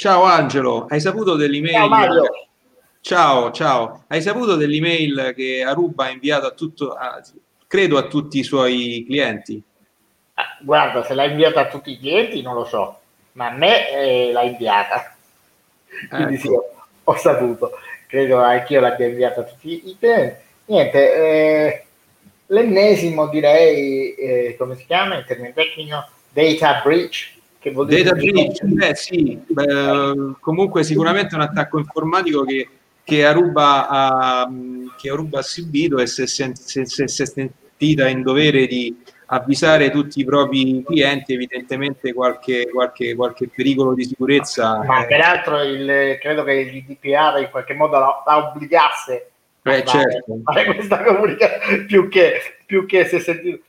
Ciao Angelo, hai saputo dell'email? Ciao. Ciao, ciao. Hai saputo dell'email che Aruba ha inviato a tutto, a, credo a tutti i suoi clienti? Ah, guarda, se l'ha inviata a tutti i clienti non lo so, ma a me eh, l'ha inviata. Quindi ecco. sì, ho, saputo. Credo anch'io l'abbia inviata a tutti i clienti. Niente, eh, l'ennesimo direi, eh, come si chiama in termini tecnico, data breach che vuol dire Data breach, beh sì, beh, comunque sicuramente un attacco informatico che, che, Aruba, ha, che Aruba ha subito e si è sentita in dovere di avvisare tutti i propri clienti, evidentemente qualche, qualche, qualche pericolo di sicurezza. Ma peraltro il, credo che il GDPR in qualche modo la, la obbligasse Beh, a certo. fare questa comunicazione più che, più che se sentito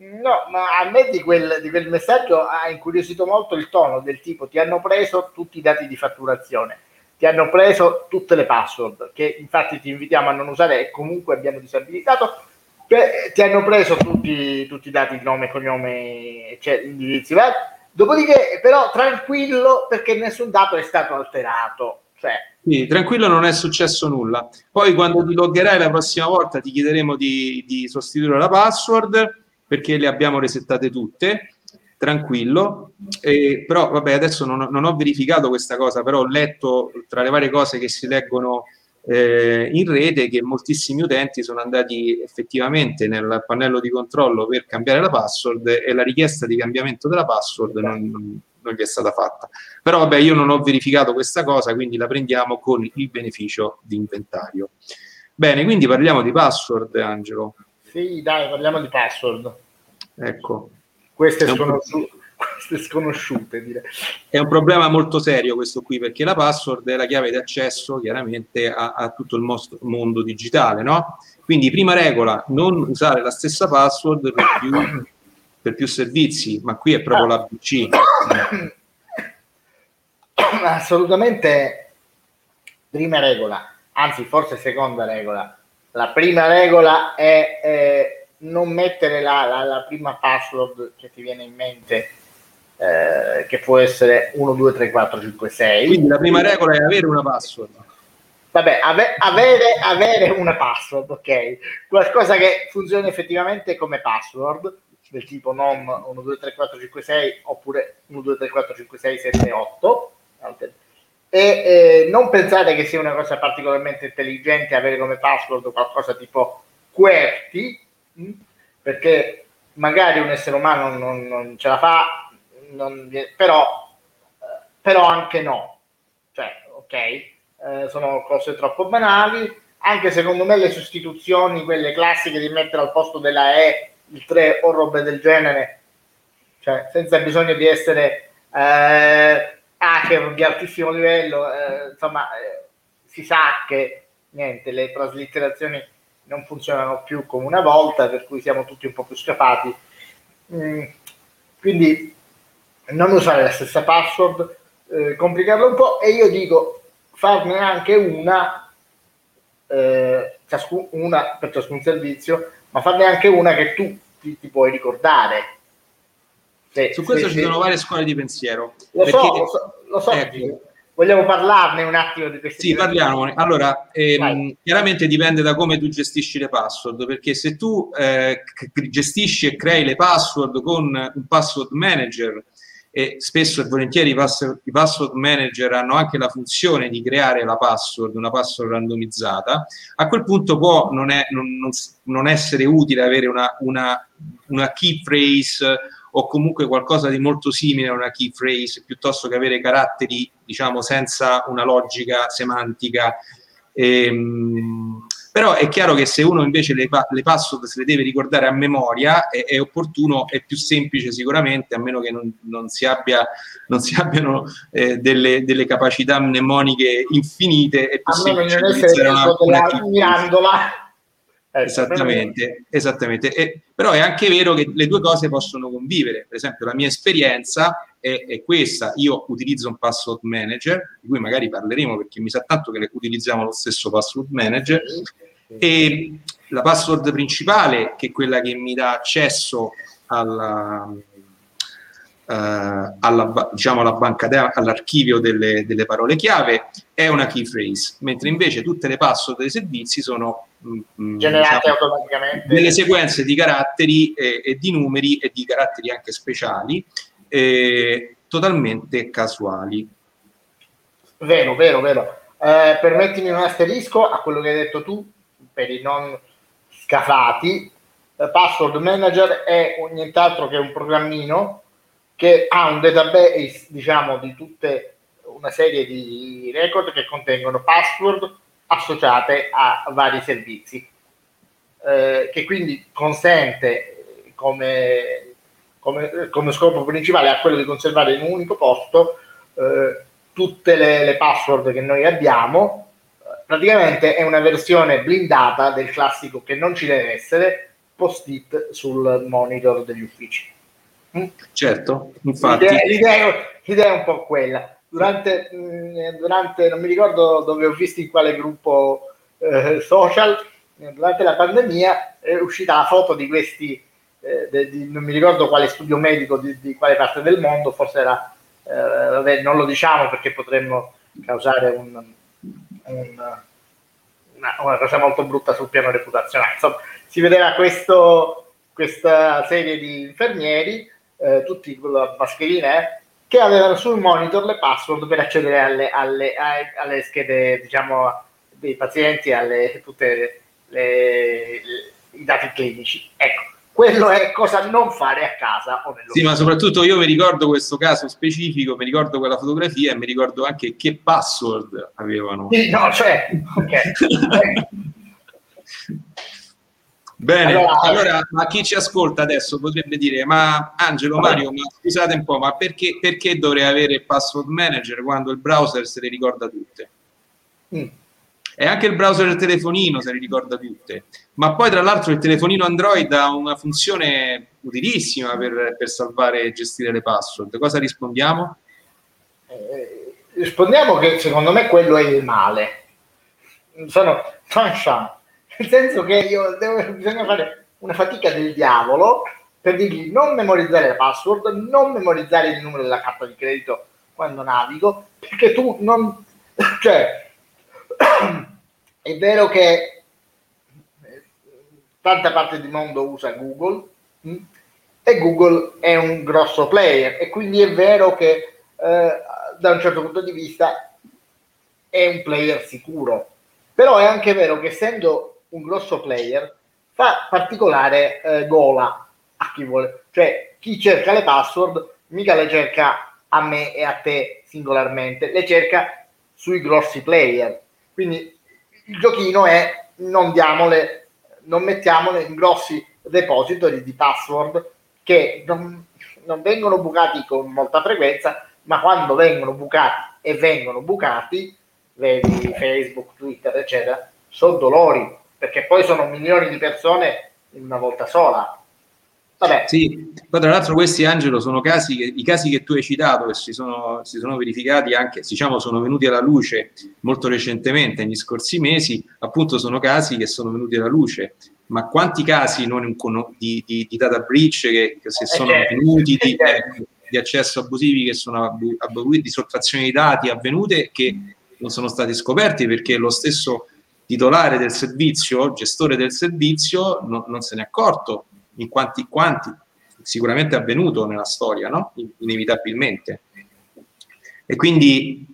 No, ma a me di quel, di quel, messaggio ha incuriosito molto il tono del tipo ti hanno preso tutti i dati di fatturazione, ti hanno preso tutte le password, che infatti ti invitiamo a non usare e comunque abbiamo disabilitato, per, ti hanno preso tutti, tutti i dati, nome, cognome, cioè, indirizzi, vari. dopodiché però tranquillo perché nessun dato è stato alterato. Cioè, sì, tranquillo, non è successo nulla. Poi quando ti loggerai la prossima volta ti chiederemo di, di sostituire la password perché le abbiamo resettate tutte, tranquillo, eh, però vabbè adesso non, non, ho verificato questa cosa, però ho letto tra le varie cose che si leggono eh, in rete che moltissimi utenti sono andati effettivamente nel pannello di controllo per cambiare la password e la richiesta di cambiamento della password non, non gli è stata fatta. Però vabbè, io non ho verificato questa cosa, quindi la prendiamo con il beneficio di inventario. Bene, quindi parliamo di password, Angelo. Sì, dai, parliamo di password. Ecco. Queste, sconosciute, queste sconosciute, direi. È un problema molto serio questo qui, perché la password è la chiave di accesso chiaramente a, a tutto il mondo digitale, no? Quindi prima regola, non usare la stessa password per più, per più servizi, ma qui è proprio ah. l'ABC. Assolutamente prima regola, anzi forse seconda regola la prima regola è eh, non mettere la, la, la, prima password che ti viene in mente, eh, che può essere 1, 2, 3, 4, 5, 6. Quindi la prima regola è avere una password. Vabbè, ave, avere, avere una password, ok? Qualcosa che funzioni effettivamente come password, del tipo non 1, 2, 3, 4, 5, 6, oppure 1, 2, 3, 4, 5, 6, 7, 8 e eh, non pensate che sia una cosa particolarmente intelligente avere come password qualcosa tipo QWERTY, mm, perché magari un essere umano non, non ce la fa, non, però, eh, però anche no. Cioè, ok, eh, sono cose troppo banali, anche secondo me le sostituzioni, quelle classiche di mettere al posto della E il 3 o robe del genere, cioè senza bisogno di essere... Eh, hacker di altissimo livello, eh, insomma, eh, si sa che niente, le traslitterazioni non funzionano più come una volta, per cui siamo tutti un po' più scappati. Mm, quindi non usare la stessa password, eh, complicarlo un po' e io dico farne anche una, eh, ciascun, una per ciascun servizio, ma farne anche una che tu ti, ti puoi ricordare sì, Su questo sì, ci sono varie scuole di pensiero. Lo perché, so, lo so, lo so ecco, vogliamo parlarne un attimo di questi Sì, parliamone. Allora, ehm, chiaramente dipende da come tu gestisci le password, perché se tu eh, gestisci e crei le password con un password manager, e spesso e volentieri i password, i password, manager hanno anche la funzione di creare la password, una password randomizzata, a quel punto può non, è, non, non, non essere utile avere una, una, una key phrase o comunque qualcosa di molto simile a una key phrase piuttosto che avere caratteri diciamo senza una logica semantica. Ehm, però è chiaro che se uno invece le, le, password se le deve ricordare a memoria è, è opportuno, è più semplice sicuramente, a meno che non, non si, abbia, non si abbiano eh, delle, delle, capacità mnemoniche infinite, è più a semplice utilizzare una, una Ecco, esattamente, esattamente. E, però è anche vero che le due cose possono convivere. Per esempio, la mia esperienza è, è, questa: io utilizzo un password manager, di cui magari parleremo perché mi sa tanto che utilizziamo lo stesso password manager. E la password principale, che è quella che mi dà accesso alla, alla, diciamo, alla banca de- all'archivio delle, delle, parole chiave è una key phrase, mentre invece tutte le password dei servizi sono mh, mm, mm, generate diciamo, automaticamente delle sequenze di caratteri e, e, di numeri e di caratteri anche speciali eh, totalmente casuali. Vero, vero, vero. Eh, permettimi un asterisco a quello che hai detto tu per i non scafati. Eh, password Manager è nient'altro che un programmino che ha un database, diciamo, di tutte una serie di record che contengono password associate a vari servizi, eh, che quindi consente come, come, come, scopo principale a quello di conservare in un unico posto eh, tutte le, le, password che noi abbiamo. Praticamente è una versione blindata del classico che non ci deve essere post-it sul monitor degli uffici. Mm. Certo, infatti. L'idea, l'idea, l'idea, è un po' quella. Durante, mm, durante, non mi ricordo dove ho visto in quale gruppo eh, social, durante la pandemia è uscita la foto di questi, eh, de, di, non mi ricordo quale studio medico di, di quale parte del mondo, forse era, eh, vabbè, non lo diciamo perché potremmo causare un, un, una, una, cosa molto brutta sul piano reputazionale. Insomma, si vedeva questo, questa serie di infermieri eh, tutti con la mascherina, eh, che avevano sul monitor le password per accedere alle, alle, alle schede, diciamo, dei pazienti, alle tutte le, i dati clinici. Ecco, quello è cosa non fare a casa o Sì, ma soprattutto io mi ricordo questo caso specifico, mi ricordo quella fotografia e mi ricordo anche che password avevano. Sì, no, cioè, ok. Bene, allora, allora, ma chi ci ascolta adesso potrebbe dire, ma Angelo, Mario, ma scusate un po', ma perché, perché dovrei avere il password manager quando il browser se le ricorda tutte? Mm. E anche il browser del telefonino se le ricorda tutte. Ma poi tra l'altro il telefonino Android ha una funzione utilissima per, per salvare e gestire le password. Cosa rispondiamo? Eh, rispondiamo che secondo me quello è il male. Sono sunshine nel senso che io devo, bisogna fare una fatica del diavolo per dirgli non memorizzare la password, non memorizzare il numero della carta di credito quando navigo, perché tu non... cioè, è vero che tanta parte del mondo usa Google? Mm, e Google è un grosso player e quindi è vero che eh, da un certo punto di vista è un player sicuro, però è anche vero che essendo un grosso player fa particolare eh, gola a chi vuole, cioè chi cerca le password mica le cerca a me e a te singolarmente, le cerca sui grossi player. Quindi il giochino è non diamole, non mettiamole in grossi depository di password che non, non vengono bucati con molta frequenza, ma quando vengono bucati e vengono bucati, vedi Facebook, Twitter, eccetera, sono dolori perché poi sono milioni di persone in una volta sola. Vabbè. Sì, poi tra l'altro questi Angelo sono casi che, i casi che tu hai citato che si sono, si sono verificati anche, diciamo, sono venuti alla luce molto recentemente, negli scorsi mesi, appunto sono casi che sono venuti alla luce. Ma quanti casi non, di, di, di, data breach che, che se eh, sono certo. venuti, di, certo. di, accesso abusivi che sono abusivi, di sottrazione di dati avvenute che non sono stati scoperti perché lo stesso titolare del servizio, gestore del servizio, no, non se ne è accorto in quanti, quanti sicuramente è avvenuto nella storia, no? inevitabilmente. E quindi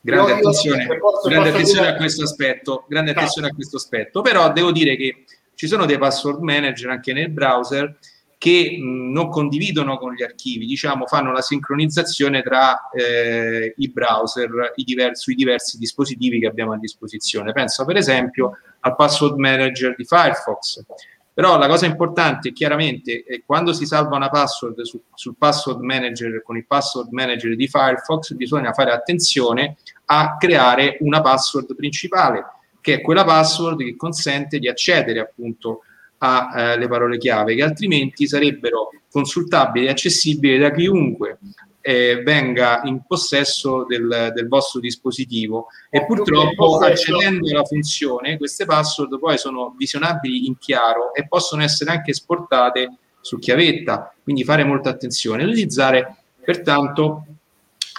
grande io, attenzione, io, posso, grande posso attenzione a questo aspetto, grande attenzione a questo aspetto, però devo dire che ci sono dei password manager anche nel browser che mh, non condividono con gli archivi, diciamo, fanno la sincronizzazione tra eh, i browser i diversi, sui diversi dispositivi che abbiamo a disposizione. Penso per esempio al password manager di Firefox. Però la cosa importante chiaramente è quando si salva una password su, sul password manager con il password manager di Firefox bisogna fare attenzione a creare una password principale, che è quella password che consente di accedere appunto alle eh, parole chiave che altrimenti sarebbero consultabili e accessibili da chiunque eh, venga in possesso del, del vostro dispositivo. E purtroppo accedendo alla funzione queste password poi sono visionabili in chiaro e possono essere anche esportate su chiavetta. Quindi fare molta attenzione. Utilizzare pertanto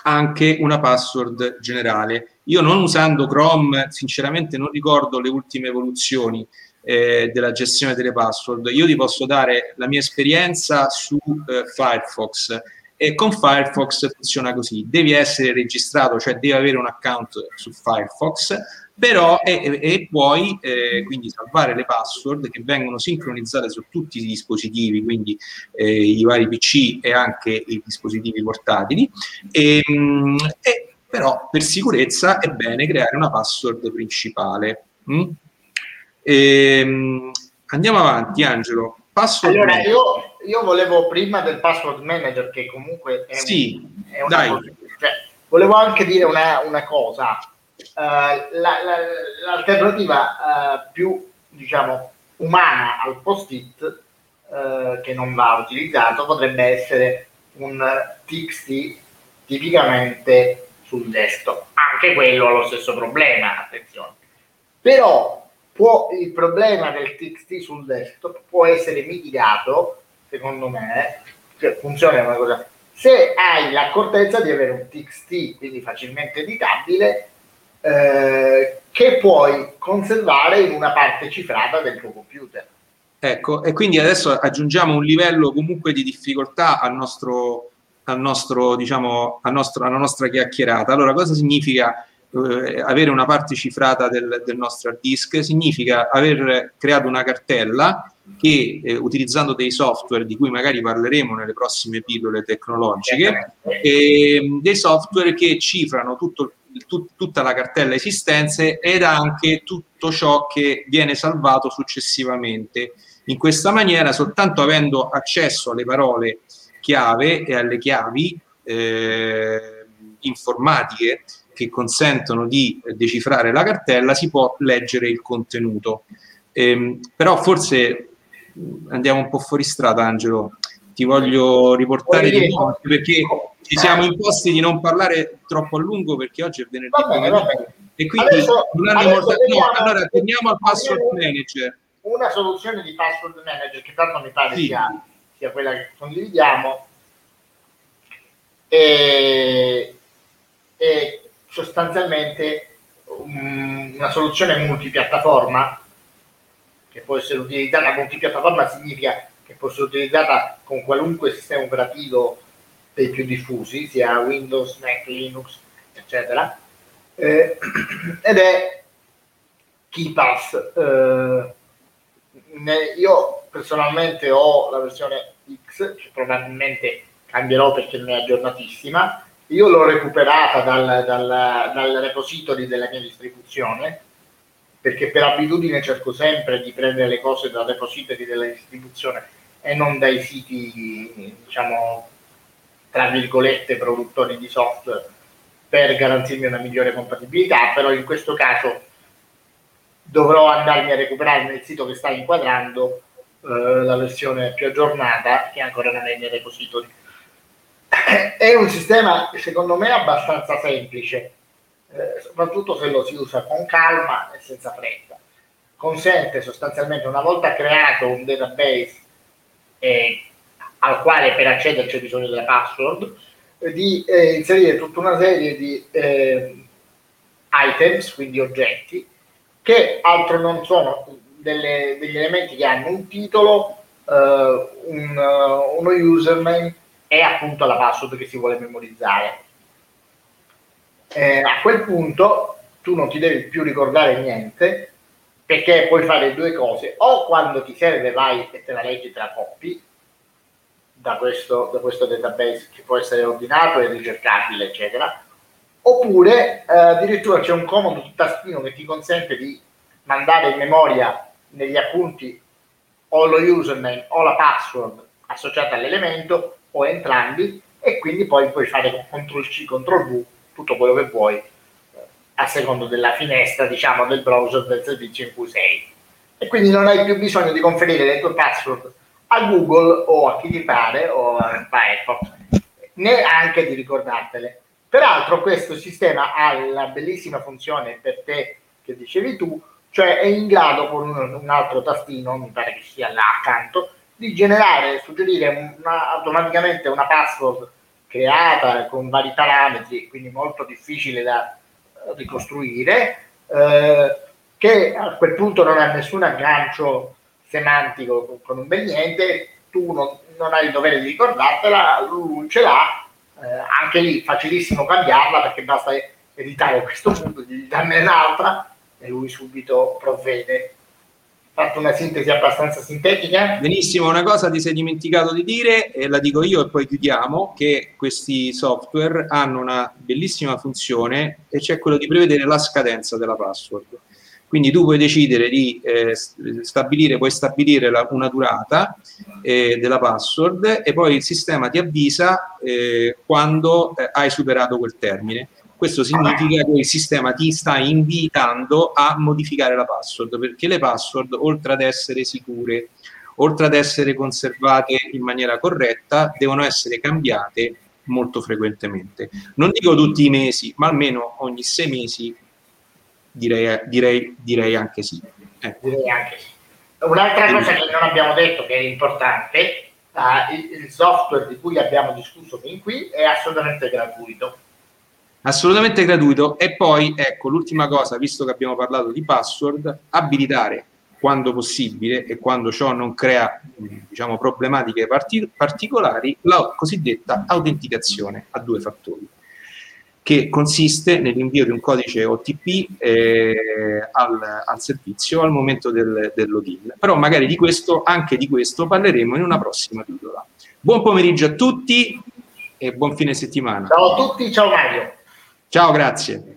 anche una password generale. Io non usando Chrome, sinceramente non ricordo le ultime evoluzioni eh, della gestione delle password. Io ti posso dare la mia esperienza su eh, Firefox e con Firefox funziona così, devi essere registrato, cioè devi avere un account su Firefox, però e, e puoi eh, quindi salvare le password che vengono sincronizzate su tutti i dispositivi, quindi eh, i vari PC e anche i dispositivi portatili. E, ehm, e, però per sicurezza è bene creare una password principale. Mm? Ehm, andiamo avanti, Angelo. Password allora, io, io, volevo prima del password manager, che comunque è, sì, un, è una. Cosa, cioè, volevo anche dire una, una cosa. Uh, la, la, l'alternativa uh, più, diciamo, umana al post-it, uh, che non va utilizzato, potrebbe essere un TXT tipicamente sul desktop. Anche quello ha lo stesso problema, attenzione. Però può, il problema del TXT sul desktop può essere mitigato, secondo me, cioè funziona una cosa, se hai l'accortezza di avere un TXT, quindi facilmente editabile, eh, che puoi conservare in una parte cifrata del tuo computer. Ecco, e quindi adesso aggiungiamo un livello comunque di difficoltà al nostro, al nostro, diciamo, al nostro, alla nostra chiacchierata. Allora, cosa significa eh, avere una parte cifrata del, del, nostro hard disk significa aver creato una cartella che eh, utilizzando dei software di cui magari parleremo nelle prossime pillole tecnologiche, eh, dei software che cifrano tutto, tut, tutta la cartella esistenze ed anche tutto ciò che viene salvato successivamente. In questa maniera, soltanto avendo accesso alle parole chiave e alle chiavi eh, informatiche che consentono di decifrare la cartella, si può leggere il contenuto. Ehm, però forse andiamo un po' fuori strada, Angelo. Ti voglio riportare di nuovo perché ci siamo imposti di non parlare troppo a lungo perché oggi è venerdì e quindi adesso, non hanno adesso no, allora torniamo al password manager. Una soluzione di password manager che tanto mi pare sì. sia, sia quella che condividiamo e, e sostanzialmente um, una soluzione multipiattaforma che può essere utilizzata multipiattaforma significa che può essere utilizzata con qualunque sistema operativo dei più diffusi, sia Windows, Mac, Linux, eccetera, eh, ed è KeePass. Eh, io personalmente ho la versione X, che probabilmente cambierò perché non è aggiornatissima, io l'ho recuperata dal, dal, dal repository della mia distribuzione perché per abitudine cerco sempre di prendere le cose dal repository della distribuzione e non dai siti, diciamo, tra virgolette, produttori di software per garantirmi una migliore compatibilità, però in questo caso dovrò andarmi a recuperare nel sito che sta inquadrando eh, la versione più aggiornata che ancora non è nei repository è un sistema secondo me abbastanza semplice, eh, soprattutto se lo si usa con calma e senza fretta. Consente sostanzialmente, una volta creato un database eh, al quale per accedere c'è bisogno della password, eh, di eh, inserire tutta una serie di eh, items, quindi oggetti, che altro non sono delle, degli elementi che hanno un titolo, eh, un, uno username, è appunto la password che si vuole memorizzare. Eh, a quel punto tu non ti devi più ricordare niente perché puoi fare due cose, o quando ti serve vai e te la leggi tra copy da questo, da questo database che può essere ordinato e ricercabile, eccetera, oppure eh, addirittura c'è un comodo tastino che ti consente di mandare in memoria negli appunti o lo username o la password associata all'elemento o entrambi e quindi poi puoi fare CTRL C, CTRL V, tutto quello che vuoi eh, a secondo della finestra diciamo del browser del servizio in cui sei. E quindi non hai più bisogno di conferire le tue password a Google o a chi ti pare o a Firefox neanche di ricordartele. Peraltro questo sistema ha la bellissima funzione per te che dicevi tu cioè è in grado con un altro tastino mi pare che sia là accanto di generare, suggerire una, automaticamente una password creata con vari parametri, quindi molto difficile da ricostruire, eh, che a quel punto non ha nessun aggancio semantico con un bel niente, tu non, non hai il dovere di ricordartela, lui ce l'ha, eh, anche lì facilissimo cambiarla perché basta editare questo punto, di darne un'altra e lui subito provvede. Fatto una sintesi abbastanza sintetica? Benissimo, una cosa ti sei dimenticato di dire, e la dico io e poi chiudiamo, che questi software hanno una bellissima funzione e cioè quello di prevedere la scadenza della password. Quindi tu puoi decidere di eh, stabilire, puoi stabilire la, una durata eh, della password e poi il sistema ti avvisa eh, quando eh, hai superato quel termine. Questo significa che il sistema ti sta invitando a modificare la password, perché le password, oltre ad essere sicure, oltre ad essere conservate in maniera corretta, devono essere cambiate molto frequentemente. Non dico tutti i mesi, ma almeno ogni sei mesi direi, direi, direi anche sì. Ecco. Direi anche sì. Un'altra cosa che non abbiamo detto che è importante, il, il software di cui abbiamo discusso fin qui è assolutamente gratuito assolutamente gratuito e poi ecco l'ultima cosa visto che abbiamo parlato di password abilitare quando possibile e quando ciò non crea diciamo problematiche parti- particolari la cosiddetta autenticazione a due fattori che consiste nell'invio di un codice OTP eh, al, al, servizio al momento del, del, login. Però magari di questo, anche di questo, parleremo in una prossima pillola. Buon pomeriggio a tutti e buon fine settimana. Ciao a tutti, ciao Mario. Ciao, grazie.